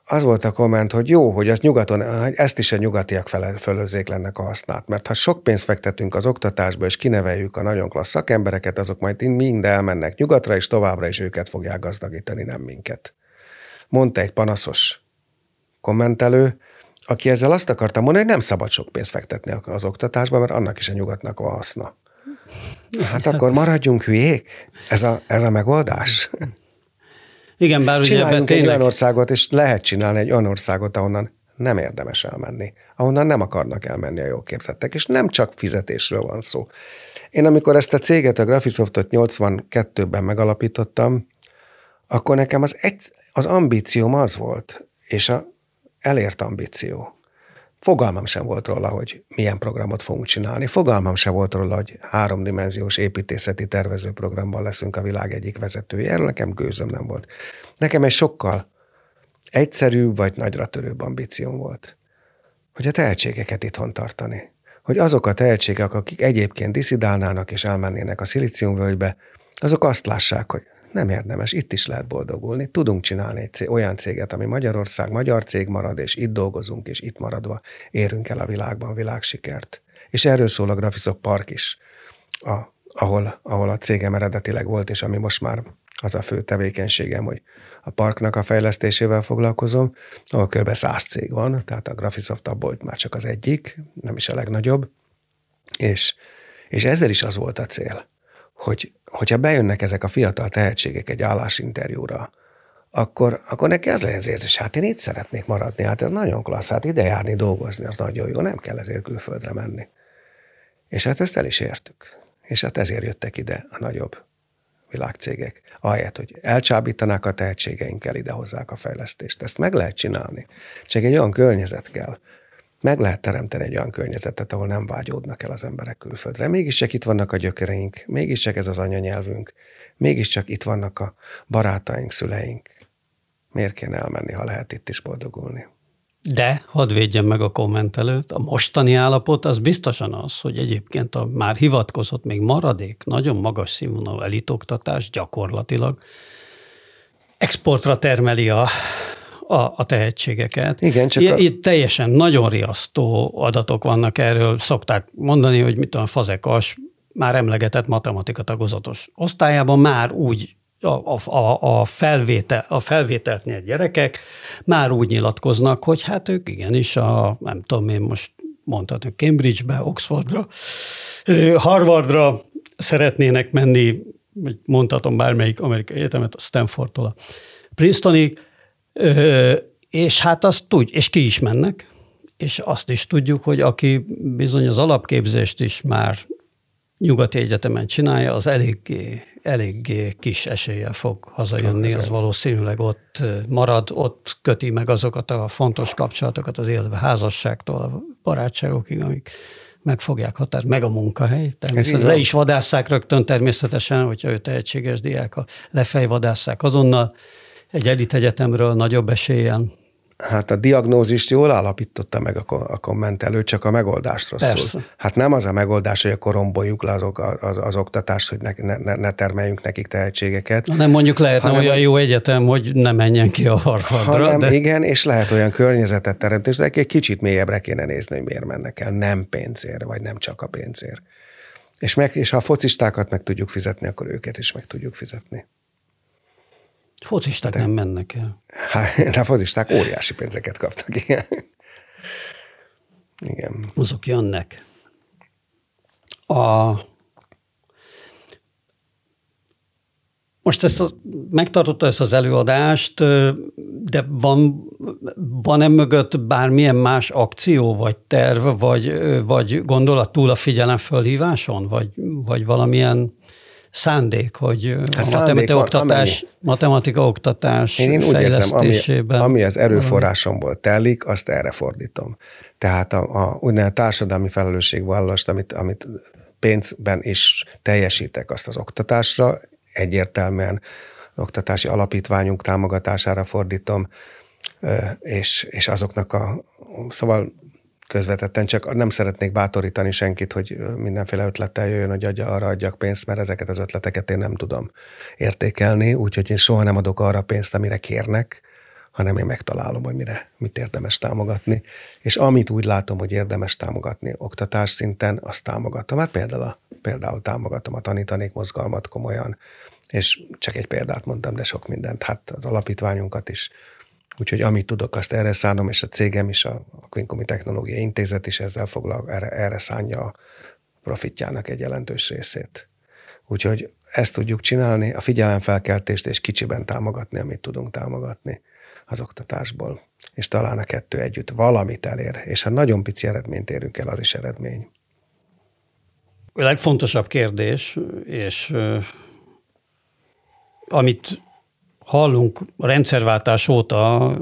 Az volt a komment, hogy jó, hogy ezt nyugaton, ezt is a nyugatiak fölözzék lennek a hasznát. Mert ha sok pénzt fektetünk az oktatásba, és kineveljük a nagyon klassz szakembereket, azok majd mind elmennek nyugatra, és továbbra is őket fogják gazdagítani, nem minket mondta egy panaszos kommentelő, aki ezzel azt akarta mondani, hogy nem szabad sok pénzt fektetni az oktatásba, mert annak is a nyugatnak a haszna. Hát akkor maradjunk hülyék? Ez a, ez a megoldás? Igen, bár ugye Csináljunk tényleg... egy olyan országot, és lehet csinálni egy olyan országot, ahonnan nem érdemes elmenni, ahonnan nem akarnak elmenni a jó képzettek, és nem csak fizetésről van szó. Én amikor ezt a céget, a Graphisoftot 82-ben megalapítottam, akkor nekem az, egy, az ambícióm az volt, és a elért ambíció. Fogalmam sem volt róla, hogy milyen programot fogunk csinálni. Fogalmam sem volt róla, hogy háromdimenziós építészeti tervezőprogramban leszünk a világ egyik vezetője. Erről nekem gőzöm nem volt. Nekem egy sokkal egyszerűbb vagy nagyra törőbb ambícióm volt, hogy a tehetségeket itthon tartani. Hogy azok a tehetségek, akik egyébként diszidálnának és elmennének a szilíciumvölgybe, azok azt lássák, hogy nem érdemes, itt is lehet boldogulni. Tudunk csinálni egy cég, olyan céget, ami Magyarország, magyar cég marad, és itt dolgozunk, és itt maradva érünk el a világban világsikert. És erről szól a Graphisoft Park is, a, ahol, ahol a cégem eredetileg volt, és ami most már az a fő tevékenységem, hogy a parknak a fejlesztésével foglalkozom, ahol kb. 100 cég van, tehát a Graphisoft abból már csak az egyik, nem is a legnagyobb, és, és ezzel is az volt a cél, hogy hogyha bejönnek ezek a fiatal tehetségek egy állásinterjúra, akkor, akkor neki ez legyen az érzés, hát én itt szeretnék maradni, hát ez nagyon klassz, hát ide járni, dolgozni, az nagyon jó, nem kell ezért külföldre menni. És hát ezt el is értük. És hát ezért jöttek ide a nagyobb világcégek. Ahelyett, hogy elcsábítanák a tehetségeinkkel, idehozzák a fejlesztést. Ezt meg lehet csinálni. Csak egy olyan környezet kell, meg lehet teremteni egy olyan környezetet, ahol nem vágyódnak el az emberek külföldre. Mégiscsak itt vannak a gyökereink, mégiscsak ez az anyanyelvünk, mégiscsak itt vannak a barátaink, szüleink. Miért kéne elmenni, ha lehet itt is boldogulni? De, hadd védjem meg a kommentelőt, a mostani állapot az biztosan az, hogy egyébként a már hivatkozott még maradék, nagyon magas színvonalú elitoktatás gyakorlatilag exportra termeli a, a, a tehetségeket. Igen, csak a... Itt teljesen nagyon riasztó adatok vannak erről. Szokták mondani, hogy mit tudom, Fazekas már emlegetett matematika tagozatos osztályában már úgy a, a, a, felvétel, a felvételt nyert gyerekek már úgy nyilatkoznak, hogy hát ők igenis a, nem tudom én most mondhatom, Cambridge-be, Oxfordra, Harvardra szeretnének menni, mondhatom bármelyik amerikai egyetemet, a Stanfordtól a Princetonig, és hát azt tudj, és ki is mennek, és azt is tudjuk, hogy aki bizony az alapképzést is már nyugati egyetemen csinálja, az eléggé, eléggé kis eséllyel fog hazajönni, az valószínűleg ott marad, ott köti meg azokat a fontos kapcsolatokat az életbe, házasságtól a barátságokig, amik meg fogják határozni, meg a munkahely. Természetesen le is vadásszák rögtön természetesen, hogyha ő tehetséges diák, lefejvadásszák azonnal, egy elit egyetemről nagyobb esélyen Hát a diagnózist jól állapította meg a, a kommentelő, csak a megoldást rosszul. Persze. Hát nem az a megoldás, hogy akkor romboljuk le az, az, az oktatást, hogy ne, ne, ne termeljünk nekik tehetségeket. Nem mondjuk lehetne hanem, olyan jó egyetem, hogy ne menjen ki a Harvardra. Hanem, de... Igen, és lehet olyan környezetet teremteni, de egy kicsit mélyebbre kéne nézni, hogy miért mennek el. Nem pénzért, vagy nem csak a pénzért. És, meg, és ha a focistákat meg tudjuk fizetni, akkor őket is meg tudjuk fizetni. Focisták de, nem mennek el. Hát, de a focisták óriási pénzeket kapnak, igen. Igen. Azok jönnek. A, most ezt az, megtartotta ezt az előadást, de van, van-e mögött bármilyen más akció, vagy terv, vagy, vagy gondolat túl a figyelem fölhíváson, vagy, vagy valamilyen szándék, hogy hát a matematika oktatás, matematika oktatás én, én úgy érzem, ami, ami az erőforrásomból telik, azt erre fordítom. Tehát a, a úgynevezett társadalmi felelősségvállalást, amit, amit pénzben is teljesítek, azt az oktatásra, egyértelműen oktatási alapítványunk támogatására fordítom, és, és azoknak a, szóval közvetetten, csak nem szeretnék bátorítani senkit, hogy mindenféle ötlettel jöjjön, hogy adja, arra adjak pénzt, mert ezeket az ötleteket én nem tudom értékelni, úgyhogy én soha nem adok arra pénzt, amire kérnek, hanem én megtalálom, hogy mire, mit érdemes támogatni. És amit úgy látom, hogy érdemes támogatni oktatás szinten, azt támogatom. Hát például, például támogatom a tanítanék mozgalmat komolyan, és csak egy példát mondtam, de sok mindent. Hát az alapítványunkat is Úgyhogy amit tudok, azt erre szánom, és a cégem is, a Quincumi Technológiai Intézet is ezzel foglal, erre, erre szánja a profitjának egy jelentős részét. Úgyhogy ezt tudjuk csinálni, a figyelemfelkeltést és kicsiben támogatni, amit tudunk támogatni az oktatásból. És talán a kettő együtt valamit elér, és ha nagyon pici eredményt érünk el, az is eredmény. A legfontosabb kérdés, és amit hallunk rendszerváltás óta,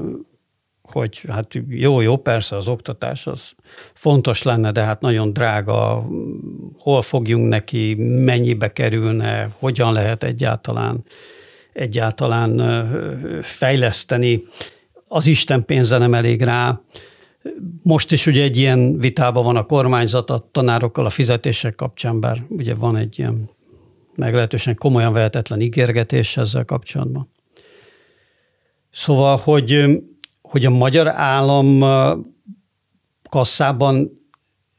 hogy hát jó, jó, persze az oktatás az fontos lenne, de hát nagyon drága, hol fogjunk neki, mennyibe kerülne, hogyan lehet egyáltalán, egyáltalán fejleszteni. Az Isten pénze nem elég rá. Most is ugye egy ilyen vitában van a kormányzat a tanárokkal a fizetések kapcsán, bár ugye van egy ilyen meglehetősen komolyan vehetetlen ígérgetés ezzel kapcsolatban. Szóval, hogy, hogy a magyar állam kasszában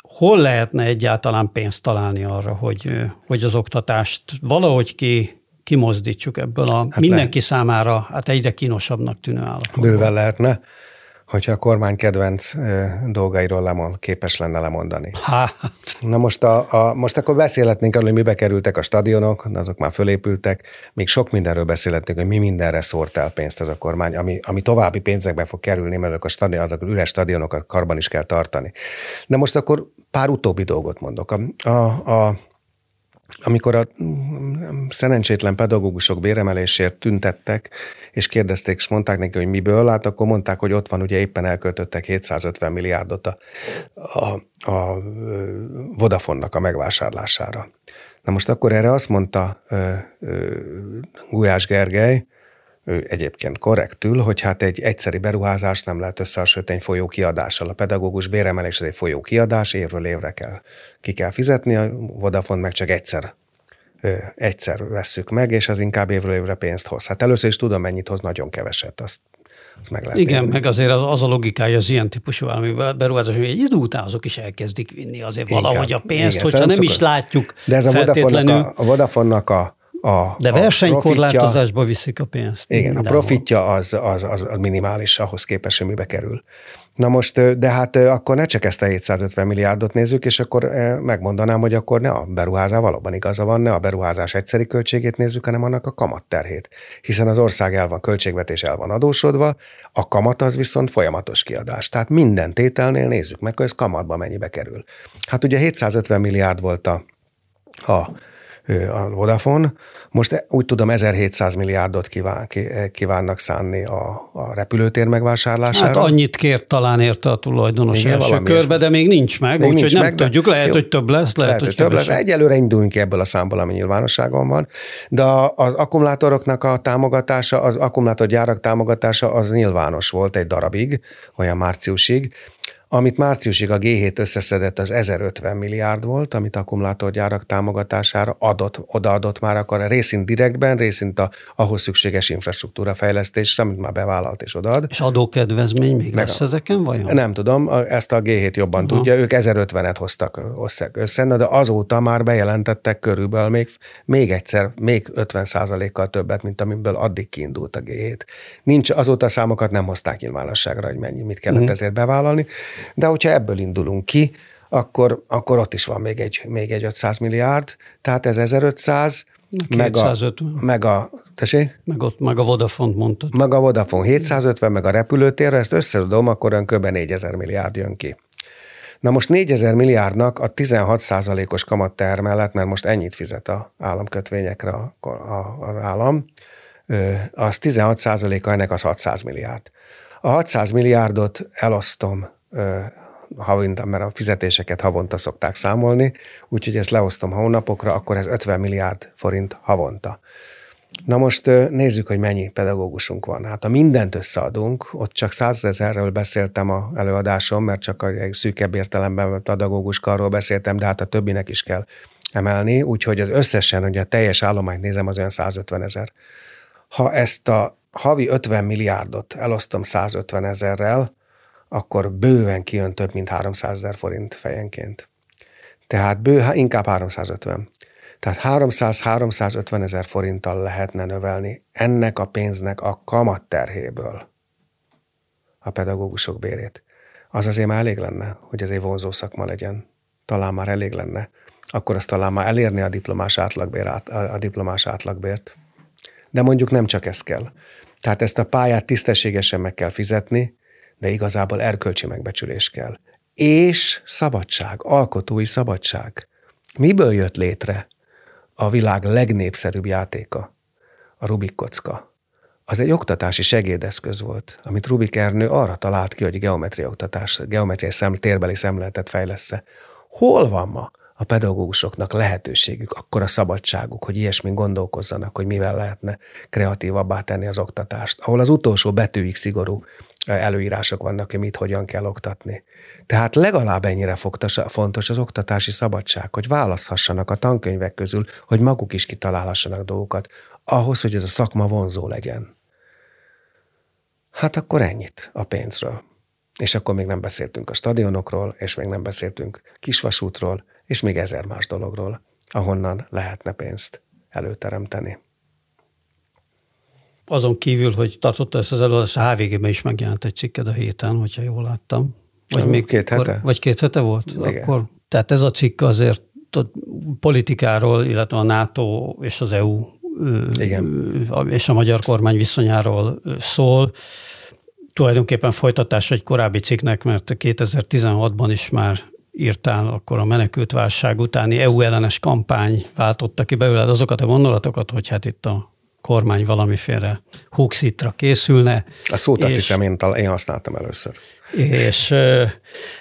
hol lehetne egyáltalán pénzt találni arra, hogy, hogy az oktatást valahogy ki, kimozdítsuk ebből a hát mindenki lehet. számára hát egyre kínosabbnak tűnő állapotban. Bőven lehetne hogyha a kormány kedvenc dolgairól lemond, képes lenne lemondani. Hát. Na most, a, a, most akkor beszélhetnénk arról, hogy mibe kerültek a stadionok, azok már fölépültek, még sok mindenről beszélhetnénk, hogy mi mindenre szórt el pénzt ez a kormány, ami, ami további pénzekbe fog kerülni, mert azok a stadion, azok üres stadionokat karban is kell tartani. De most akkor pár utóbbi dolgot mondok. A, a, a amikor a szerencsétlen pedagógusok béremelésért tüntettek, és kérdezték, és mondták neki, hogy miből, hát akkor mondták, hogy ott van, ugye éppen elköltöttek 750 milliárdot a, a, a Vodafonnak a megvásárlására. Na most akkor erre azt mondta ö, ö, Gulyás Gergely, ő egyébként korrektül, hogy hát egy egyszeri beruházást nem lehet összehasonlítani egy folyó kiadással. A pedagógus béremelés egy folyó kiadás, évről évre kell, ki kell fizetni, a Vodafone meg csak egyszer egyszer vesszük meg, és az inkább évről évre pénzt hoz. Hát először is tudom, mennyit hoz, nagyon keveset, azt, azt meg lehet Igen, élni. meg azért az, az a logikája az ilyen típusú valami beruházás, hogy egy idő után azok is elkezdik vinni azért igen, valahogy a pénzt, igen, hogyha nem szokott. is látjuk De ez a Vodafone-nak a, a, Vodafone-nak a a, De versenykorlátozásba viszik a pénzt. Igen, mindenhol. a profitja az, az, az minimális ahhoz képest, hogy mibe kerül. Na most, de hát akkor ne csak ezt a 750 milliárdot nézzük, és akkor megmondanám, hogy akkor ne a beruházás, valóban igaza van, ne a beruházás egyszeri költségét nézzük, hanem annak a kamatterhét. Hiszen az ország el van, költségvetés el van adósodva, a kamat az viszont folyamatos kiadás. Tehát minden tételnél nézzük meg, hogy ez kamatba mennyibe kerül. Hát ugye 750 milliárd volt a, a a Vodafone. Most úgy tudom, 1700 milliárdot kíván, kívánnak szánni a, a repülőtér megvásárlására. Hát annyit kért talán érte a tulajdonos Igen, első körbe, de még nincs meg, úgyhogy nem meg, tudjuk, lehet, jó, hogy több lesz, lehet, lehet hogy, több lesz. Egyelőre induljunk ki ebből a számból, ami nyilvánosságon van, de az akkumulátoroknak a támogatása, az akkumulátorgyárak támogatása az nyilvános volt egy darabig, olyan márciusig, amit márciusig a G7 összeszedett, az 1050 milliárd volt, amit akkumulátorgyárak támogatására adott, odaadott már akkor részint direktben, részint a, ahhoz szükséges infrastruktúra fejlesztésre, amit már bevállalt és odaad. És adókedvezmény még Meg lesz a, ezeken vajon? Nem tudom, ezt a G7 jobban Aha. tudja, ők 1050-et hoztak össze, de azóta már bejelentettek körülbelül még, még egyszer, még 50 kal többet, mint amiből addig kiindult a G7. Nincs, azóta a számokat nem hozták nyilvánosságra, hogy mennyi, mit kellett uh-huh. ezért bevállalni. De hogyha ebből indulunk ki, akkor, akkor ott is van még egy, még egy 500 milliárd, tehát ez 1500, meg a, meg a, tessék? Meg, ott, meg a Vodafone mondtad. Meg a Vodafone 750, meg a repülőtérre, ezt összedom, akkor ön kb. 4000 milliárd jön ki. Na most 4000 milliárdnak a 16% os kamatteher mellett, mert most ennyit fizet a államkötvényekre az állam, az 16% a ennek az 600 milliárd. A 600 milliárdot elosztom havonta, mert a fizetéseket havonta szokták számolni, úgyhogy ezt leosztom hónapokra, akkor ez 50 milliárd forint havonta. Na most nézzük, hogy mennyi pedagógusunk van. Hát ha mindent összeadunk, ott csak százezerről beszéltem a előadásom, mert csak egy szűkebb értelemben pedagóguskarról beszéltem, de hát a többinek is kell emelni, úgyhogy az összesen, ugye a teljes állományt nézem, az olyan 150 ezer. Ha ezt a havi 50 milliárdot elosztom 150 ezerrel, akkor bőven kijön több, mint 300 ezer forint fejenként. Tehát bő, inkább 350. Tehát 300-350 ezer forinttal lehetne növelni ennek a pénznek a kamatterhéből a pedagógusok bérét. Az azért már elég lenne, hogy ez egy vonzó szakma legyen. Talán már elég lenne. Akkor azt talán már elérni a diplomás, átlagbért, a diplomás átlagbért. De mondjuk nem csak ez kell. Tehát ezt a pályát tisztességesen meg kell fizetni, de igazából erkölcsi megbecsülés kell. És szabadság, alkotói szabadság. Miből jött létre a világ legnépszerűbb játéka? A Rubik kocka. Az egy oktatási segédeszköz volt, amit Rubik Ernő arra talált ki, hogy geometria oktatás, geometriai szem, térbeli szemléletet fejlesz Hol van ma a pedagógusoknak lehetőségük, akkor a szabadságuk, hogy ilyesmin gondolkozzanak, hogy mivel lehetne kreatívabbá tenni az oktatást, ahol az utolsó betűig szigorú előírások vannak, hogy mit hogyan kell oktatni. Tehát legalább ennyire fontos az oktatási szabadság, hogy választhassanak a tankönyvek közül, hogy maguk is kitalálhassanak dolgokat, ahhoz, hogy ez a szakma vonzó legyen. Hát akkor ennyit a pénzről. És akkor még nem beszéltünk a stadionokról, és még nem beszéltünk kisvasútról, és még ezer más dologról, ahonnan lehetne pénzt előteremteni azon kívül, hogy tartotta ezt az előadást, a HVG-ben is megjelent egy cikked a héten, hogyha jól láttam. Vagy még két hete? Akkor, vagy két hete volt? Igen. Akkor, tehát ez a cikk azért a politikáról, illetve a NATO és az EU Igen. és a magyar kormány viszonyáról szól. Tulajdonképpen folytatás egy korábbi cikknek, mert 2016-ban is már írtál, akkor a menekült válság utáni EU ellenes kampány váltotta ki belőled azokat a gondolatokat, hogy hát itt a kormány valamiféle huxitra készülne. A szót azt hiszem én, én használtam először. És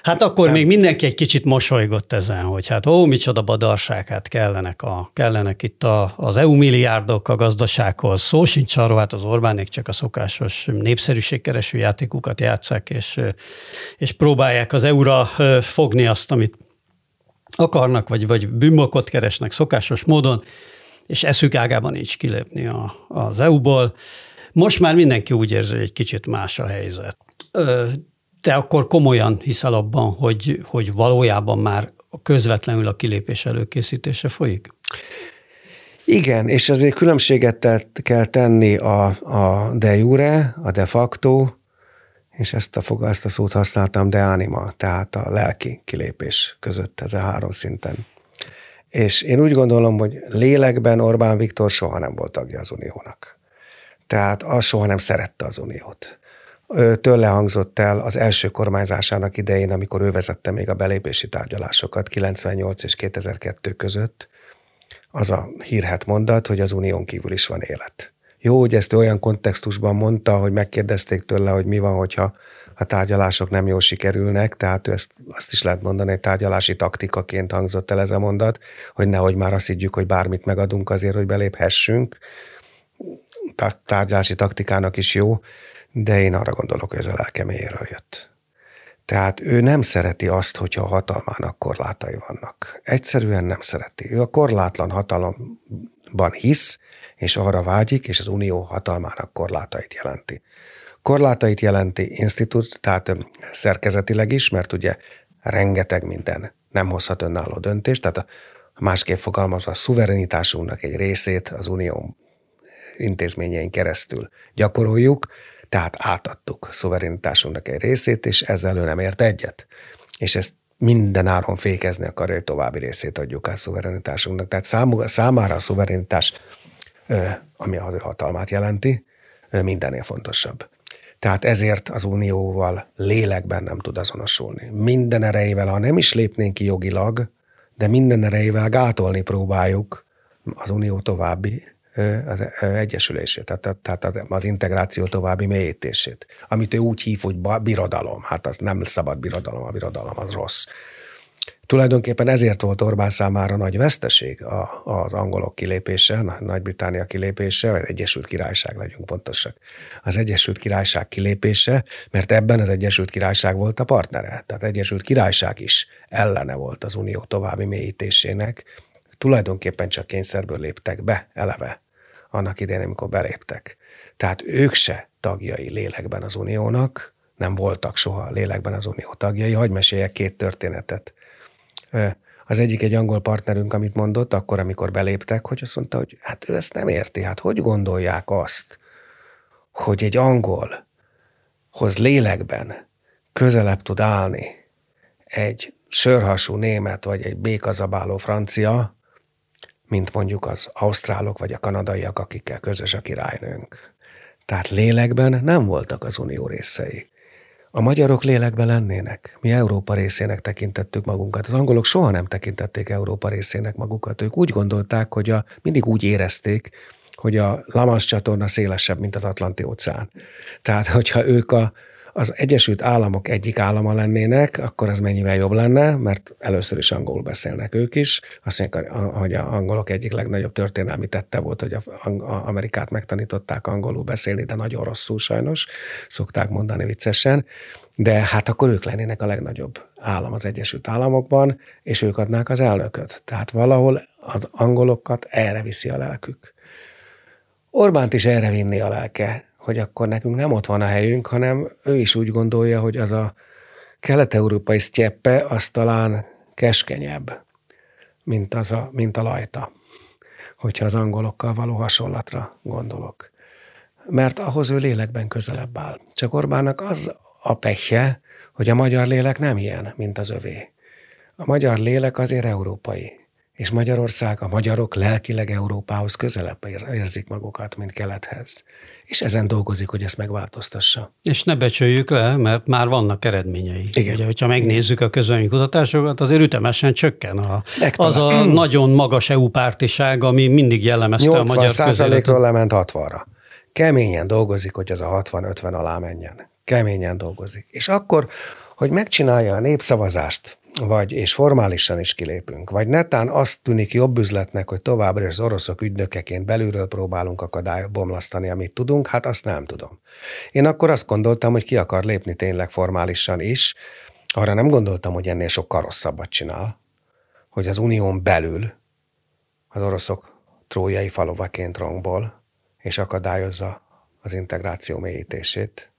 hát akkor Nem. még mindenki egy kicsit mosolygott ezen, hogy hát ó, micsoda badarság, hát kellenek, a, kellenek itt a, az EU milliárdok a gazdasághoz. Szó sincs arról, hát az Orbánék csak a szokásos népszerűségkereső játékukat játszák, és, és próbálják az EU-ra fogni azt, amit akarnak, vagy, vagy bűnbakot keresnek szokásos módon és eszük ágában nincs kilépni a, az EU-ból. Most már mindenki úgy érzi, hogy egy kicsit más a helyzet. Te akkor komolyan hiszel abban, hogy, hogy valójában már közvetlenül a kilépés előkészítése folyik? Igen, és azért különbséget kell tenni a, a de jure, a de facto, és ezt a, ezt a szót használtam, de anima, tehát a lelki kilépés között ez a három szinten és én úgy gondolom, hogy lélekben Orbán Viktor soha nem volt tagja az Uniónak. Tehát az soha nem szerette az Uniót. Tőle hangzott el az első kormányzásának idején, amikor ő vezette még a belépési tárgyalásokat 98 és 2002 között, az a hírhet mondat, hogy az unión kívül is van élet. Jó, hogy ezt olyan kontextusban mondta, hogy megkérdezték tőle, hogy mi van, hogyha a tárgyalások nem jól sikerülnek, tehát ő ezt, azt is lehet mondani, hogy tárgyalási taktikaként hangzott el ez a mondat, hogy nehogy már azt higgyük, hogy bármit megadunk azért, hogy beléphessünk. Tárgyalási taktikának is jó, de én arra gondolok, hogy ez a lelkemélyéről jött. Tehát ő nem szereti azt, hogyha a hatalmának korlátai vannak. Egyszerűen nem szereti. Ő a korlátlan hatalomban hisz, és arra vágyik, és az unió hatalmának korlátait jelenti. Korlátait jelenti institút, tehát szerkezetileg is, mert ugye rengeteg minden nem hozhat önálló döntést, tehát a másképp fogalmazva a szuverenitásunknak egy részét az unió intézményein keresztül gyakoroljuk, tehát átadtuk szuverenitásunknak egy részét, és ezzel ő nem ért egyet. És ezt minden áron fékezni akarja, hogy további részét adjuk át szuverenitásunknak. Tehát számára a szuverenitás, ami a hatalmát jelenti, mindennél fontosabb. Tehát ezért az unióval lélekben nem tud azonosulni. Minden erejével, ha nem is lépnénk ki jogilag, de minden erejével gátolni próbáljuk az unió további az egyesülését, tehát, az integráció további mélyítését, amit ő úgy hív, hogy birodalom. Hát az nem szabad birodalom, a birodalom az rossz. Tulajdonképpen ezért volt Orbán számára nagy veszteség az angolok kilépése, Nagy-Británia kilépése, vagy Egyesült Királyság, legyünk pontosak. Az Egyesült Királyság kilépése, mert ebben az Egyesült Királyság volt a partnere. Tehát Egyesült Királyság is ellene volt az unió további mélyítésének. Tulajdonképpen csak kényszerből léptek be eleve annak idején, amikor beléptek. Tehát ők se tagjai lélekben az uniónak, nem voltak soha lélekben az unió tagjai. Hagy meséljek két történetet. Az egyik egy angol partnerünk, amit mondott, akkor, amikor beléptek, hogy azt mondta, hogy hát ő ezt nem érti, hát hogy gondolják azt, hogy egy angolhoz lélekben közelebb tud állni egy sörhasú német vagy egy békazabáló francia, mint mondjuk az ausztrálok vagy a kanadaiak, akikkel közös a királynőnk. Tehát lélekben nem voltak az unió részei. A magyarok lélekben lennének. Mi Európa részének tekintettük magunkat. Az angolok soha nem tekintették Európa részének magukat. Ők úgy gondolták, hogy a, mindig úgy érezték, hogy a Lamas csatorna szélesebb, mint az Atlanti óceán. Tehát, hogyha ők a, az Egyesült Államok egyik állama lennének, akkor az mennyivel jobb lenne, mert először is angolul beszélnek ők is. Azt mondják, hogy a angolok egyik legnagyobb történelmi tette volt, hogy a, a Amerikát megtanították angolul beszélni, de nagyon rosszul sajnos, szokták mondani viccesen. De hát akkor ők lennének a legnagyobb állam az Egyesült Államokban, és ők adnák az elnököt. Tehát valahol az angolokat erre viszi a lelkük. Orbánt is erre vinni a lelke hogy akkor nekünk nem ott van a helyünk, hanem ő is úgy gondolja, hogy az a kelet-európai sztyeppe az talán keskenyebb, mint, az a, mint a lajta, hogyha az angolokkal való hasonlatra gondolok. Mert ahhoz ő lélekben közelebb áll. Csak Orbánnak az a pehje, hogy a magyar lélek nem ilyen, mint az övé. A magyar lélek azért európai és Magyarország, a magyarok lelkileg Európához közelebb érzik magukat, mint kelethez. És ezen dolgozik, hogy ezt megváltoztassa. És ne becsüljük le, mert már vannak eredményei. Igen. Ugye, hogyha megnézzük a közönyi kutatásokat, azért ütemesen csökken a, az a nagyon magas EU pártiság, ami mindig jellemezte a magyar százalékról lement 60-ra. Keményen dolgozik, hogy ez a 60-50 alá menjen. Keményen dolgozik. És akkor, hogy megcsinálja a népszavazást, vagy és formálisan is kilépünk, vagy netán azt tűnik jobb üzletnek, hogy továbbra is az oroszok ügynökeként belülről próbálunk akadályomlasztani, amit tudunk, hát azt nem tudom. Én akkor azt gondoltam, hogy ki akar lépni tényleg formálisan is, arra nem gondoltam, hogy ennél sokkal rosszabbat csinál, hogy az unión belül az oroszok trójai falovaként rongból, és akadályozza az integráció mélyítését.